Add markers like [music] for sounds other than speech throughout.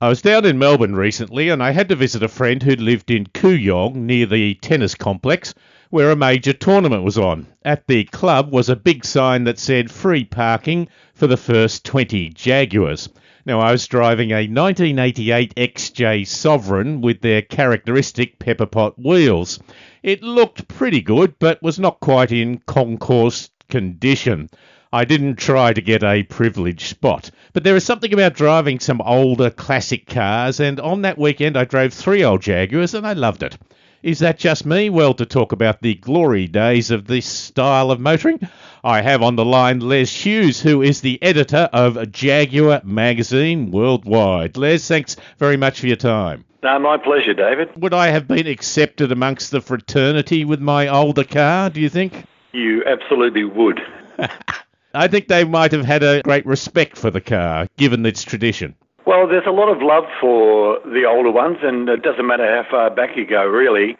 I was down in Melbourne recently and I had to visit a friend who lived in Kooyong near the tennis complex where a major tournament was on. At the club was a big sign that said free parking for the first 20 Jaguars. Now, I was driving a 1988 XJ Sovereign with their characteristic pepperpot wheels. It looked pretty good, but was not quite in concourse condition. I didn't try to get a privileged spot. But there is something about driving some older classic cars, and on that weekend I drove three old Jaguars and I loved it. Is that just me? Well, to talk about the glory days of this style of motoring, I have on the line Les Hughes, who is the editor of Jaguar Magazine Worldwide. Les, thanks very much for your time. No, my pleasure, David. Would I have been accepted amongst the fraternity with my older car, do you think? You absolutely would. [laughs] I think they might have had a great respect for the car, given its tradition. Well, there's a lot of love for the older ones, and it doesn't matter how far back you go, really.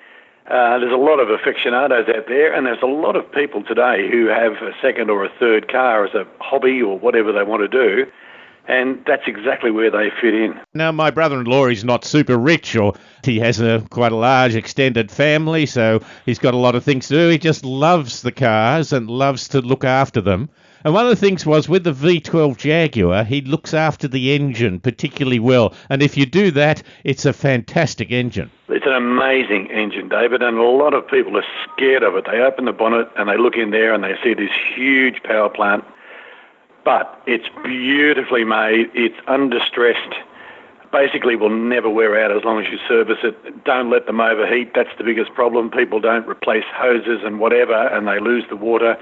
Uh, there's a lot of aficionados out there, and there's a lot of people today who have a second or a third car as a hobby or whatever they want to do, and that's exactly where they fit in. Now, my brother-in-law is not super rich, or he has a quite a large extended family, so he's got a lot of things to do. He just loves the cars and loves to look after them. And one of the things was with the V12 Jaguar, he looks after the engine particularly well. And if you do that, it's a fantastic engine. It's an amazing engine, David, and a lot of people are scared of it. They open the bonnet and they look in there and they see this huge power plant. But it's beautifully made, it's undistressed. Basically, will never wear out as long as you service it. Don't let them overheat. That's the biggest problem. People don't replace hoses and whatever, and they lose the water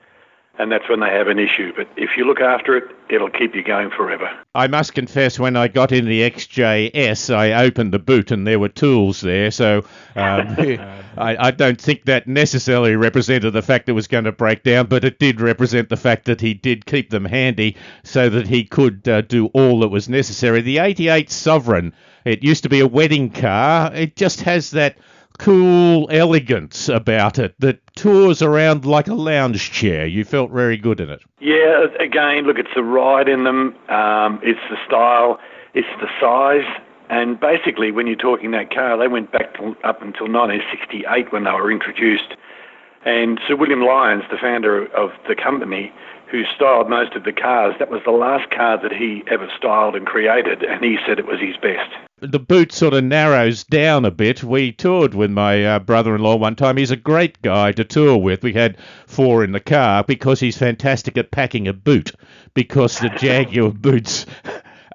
and that's when they have an issue. But if you look after it, it'll keep you going forever. I must confess, when I got in the XJS, I opened the boot and there were tools there. So um, [laughs] [laughs] I, I, don't think that necessarily represented the fact it was going to break down, but it did represent the fact that he did keep them handy so that he could uh, do all that was necessary. The 88 Sovereign, it used to be a wedding car. It just has that cool elegance about it that tours around like a lounge chair. You felt very good in it. Yeah, again, look, it's the ride in them, um, it's the style, it's the size. And basically, when you're talking that car, they went back to, up until 1968 when they were introduced. And Sir William Lyons, the founder of the company, who styled most of the cars, that was the last car that he ever styled and created, and he said it was his best. The boot sort of narrows down a bit. We toured with my uh, brother in law one time. He's a great guy to tour with. We had four in the car because he's fantastic at packing a boot, because the [laughs] Jaguar boots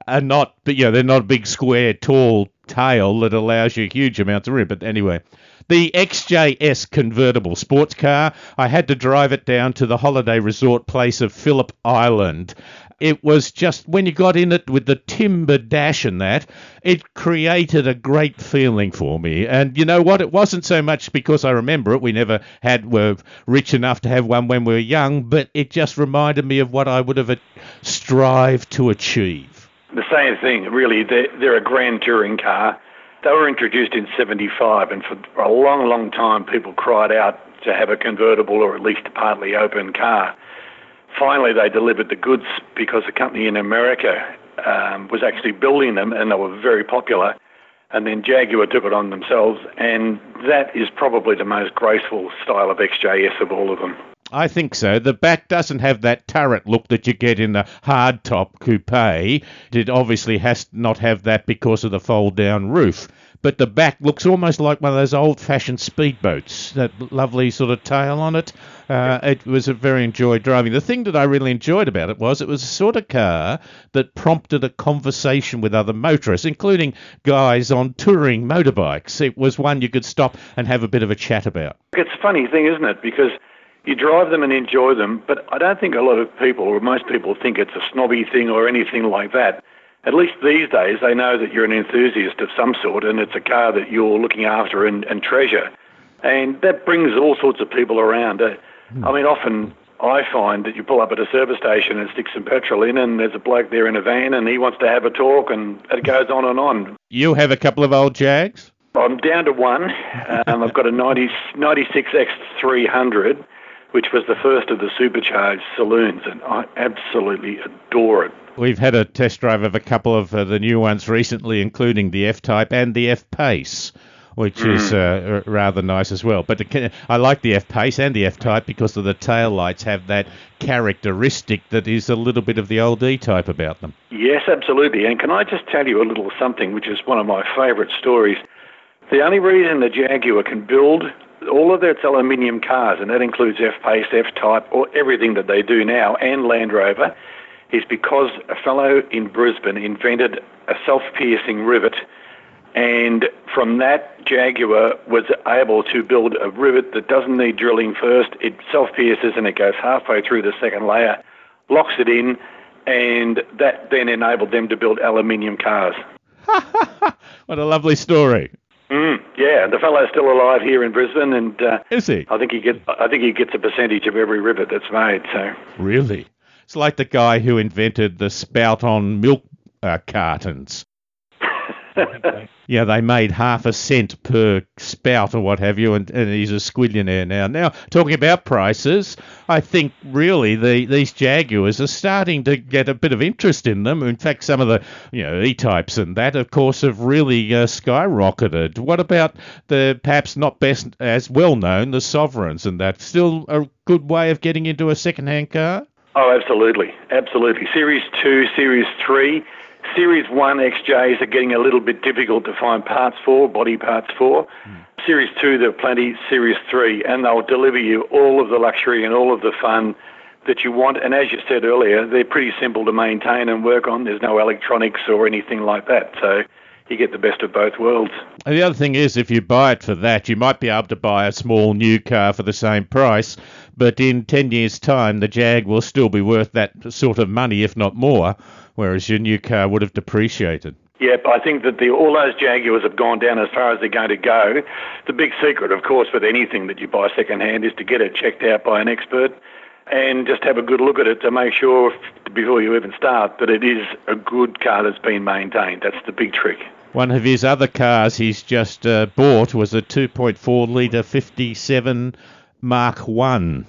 are not, you know, they're not a big square, tall tail that allows you huge amounts of room. But anyway, the XJS convertible sports car. I had to drive it down to the holiday resort place of Phillip Island. It was just when you got in it with the timber dash and that, it created a great feeling for me. And you know what? It wasn't so much because I remember it. We never had were rich enough to have one when we were young, but it just reminded me of what I would have strived to achieve. The same thing, really. They're, they're a grand touring car they were introduced in 75, and for a long, long time, people cried out to have a convertible or at least a partly open car. Finally, they delivered the goods because a company in America um, was actually building them, and they were very popular. And then Jaguar took it on themselves, and that is probably the most graceful style of XJS of all of them. I think so. The back doesn't have that turret look that you get in the hardtop coupe. It obviously has not have that because of the fold down roof. But the back looks almost like one of those old fashioned speedboats. That lovely sort of tail on it. Uh, it was a very enjoyed driving. The thing that I really enjoyed about it was it was a sort of car that prompted a conversation with other motorists, including guys on touring motorbikes. It was one you could stop and have a bit of a chat about. It's a funny thing, isn't it? Because you drive them and enjoy them, but I don't think a lot of people, or most people, think it's a snobby thing or anything like that. At least these days, they know that you're an enthusiast of some sort and it's a car that you're looking after and, and treasure. And that brings all sorts of people around. Uh, I mean, often I find that you pull up at a service station and stick some petrol in, and there's a bloke there in a van, and he wants to have a talk, and it goes on and on. You have a couple of old Jags? I'm down to one. [laughs] Um, I've got a 90, 96X300 which was the first of the supercharged saloons, and I absolutely adore it. We've had a test drive of a couple of uh, the new ones recently, including the F-Type and the F-Pace which mm. is uh, rather nice as well. But I like the F Pace and the F Type because of the tail lights have that characteristic that is a little bit of the old E type about them. Yes, absolutely. And can I just tell you a little something, which is one of my favourite stories? The only reason the Jaguar can build all of its aluminium cars, and that includes F Pace, F Type, or everything that they do now, and Land Rover, is because a fellow in Brisbane invented a self-piercing rivet and from that, Jaguar was able to build a rivet that doesn't need drilling first. It self pierces and it goes halfway through the second layer, locks it in, and that then enabled them to build aluminium cars. [laughs] what a lovely story. Mm, yeah, the fellow's still alive here in Brisbane, and uh, is he? I think he gets. I think he gets a percentage of every rivet that's made. So really, it's like the guy who invented the spout on milk uh, cartons. [laughs] yeah, they made half a cent per spout or what have you, and, and he's a squillionaire now. Now, talking about prices, I think really the, these Jaguars are starting to get a bit of interest in them. In fact, some of the you know E-types and that, of course, have really uh, skyrocketed. What about the perhaps not best as well known the Sovereigns and that? Still a good way of getting into a second-hand car? Oh, absolutely, absolutely. Series two, Series three Series 1 XJs are getting a little bit difficult to find parts for, body parts for. Mm. Series 2, there are plenty. Series 3, and they'll deliver you all of the luxury and all of the fun that you want. And as you said earlier, they're pretty simple to maintain and work on. There's no electronics or anything like that. So you get the best of both worlds. And the other thing is, if you buy it for that, you might be able to buy a small new car for the same price. But in 10 years' time, the Jag will still be worth that sort of money, if not more whereas your new car would have depreciated. Yep, I think that the, all those Jaguars have gone down as far as they're going to go. The big secret, of course, with anything that you buy second-hand is to get it checked out by an expert and just have a good look at it to make sure before you even start that it is a good car that's been maintained. That's the big trick. One of his other cars he's just uh, bought was a 2.4 litre 57 Mark 1.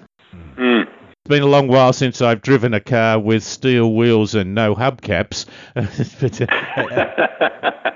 Mm. It's been a long while since I've driven a car with steel wheels and no hubcaps. [laughs] but, uh, [laughs]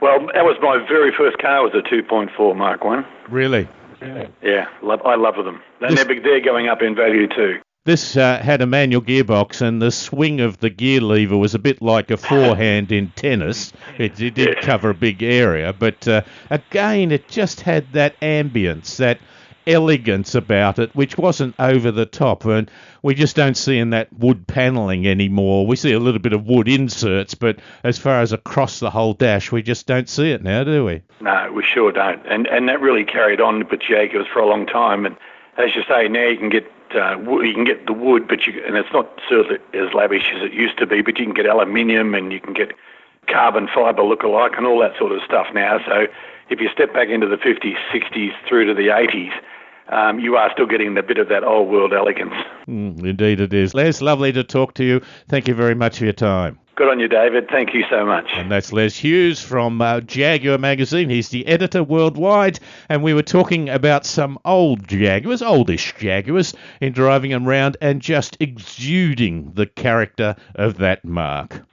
well, that was my very first car. Was a 2.4 Mark One. Really? Yeah, love, I love them. They're, they're going up in value too. This uh, had a manual gearbox, and the swing of the gear lever was a bit like a forehand in tennis. It, it did cover a big area, but uh, again, it just had that ambience, that elegance about it, which wasn't over the top. And we just don't see in that wood panelling anymore. We see a little bit of wood inserts, but as far as across the whole dash, we just don't see it now, do we? No, we sure don't. And and that really carried on with Jaguars for a long time. And as you say, now you can get uh, you can get the wood, but you and it's not certainly as lavish as it used to be. But you can get aluminium and you can get carbon fibre look-alike and all that sort of stuff now. So if you step back into the 50s, 60s through to the 80s, um, you are still getting a bit of that old world elegance. Mm, indeed, it is. Les, lovely to talk to you. Thank you very much for your time. Good on you, David. Thank you so much. And that's Les Hughes from uh, Jaguar magazine. He's the editor worldwide, and we were talking about some old Jaguars, oldish Jaguars, in driving them around and just exuding the character of that marque.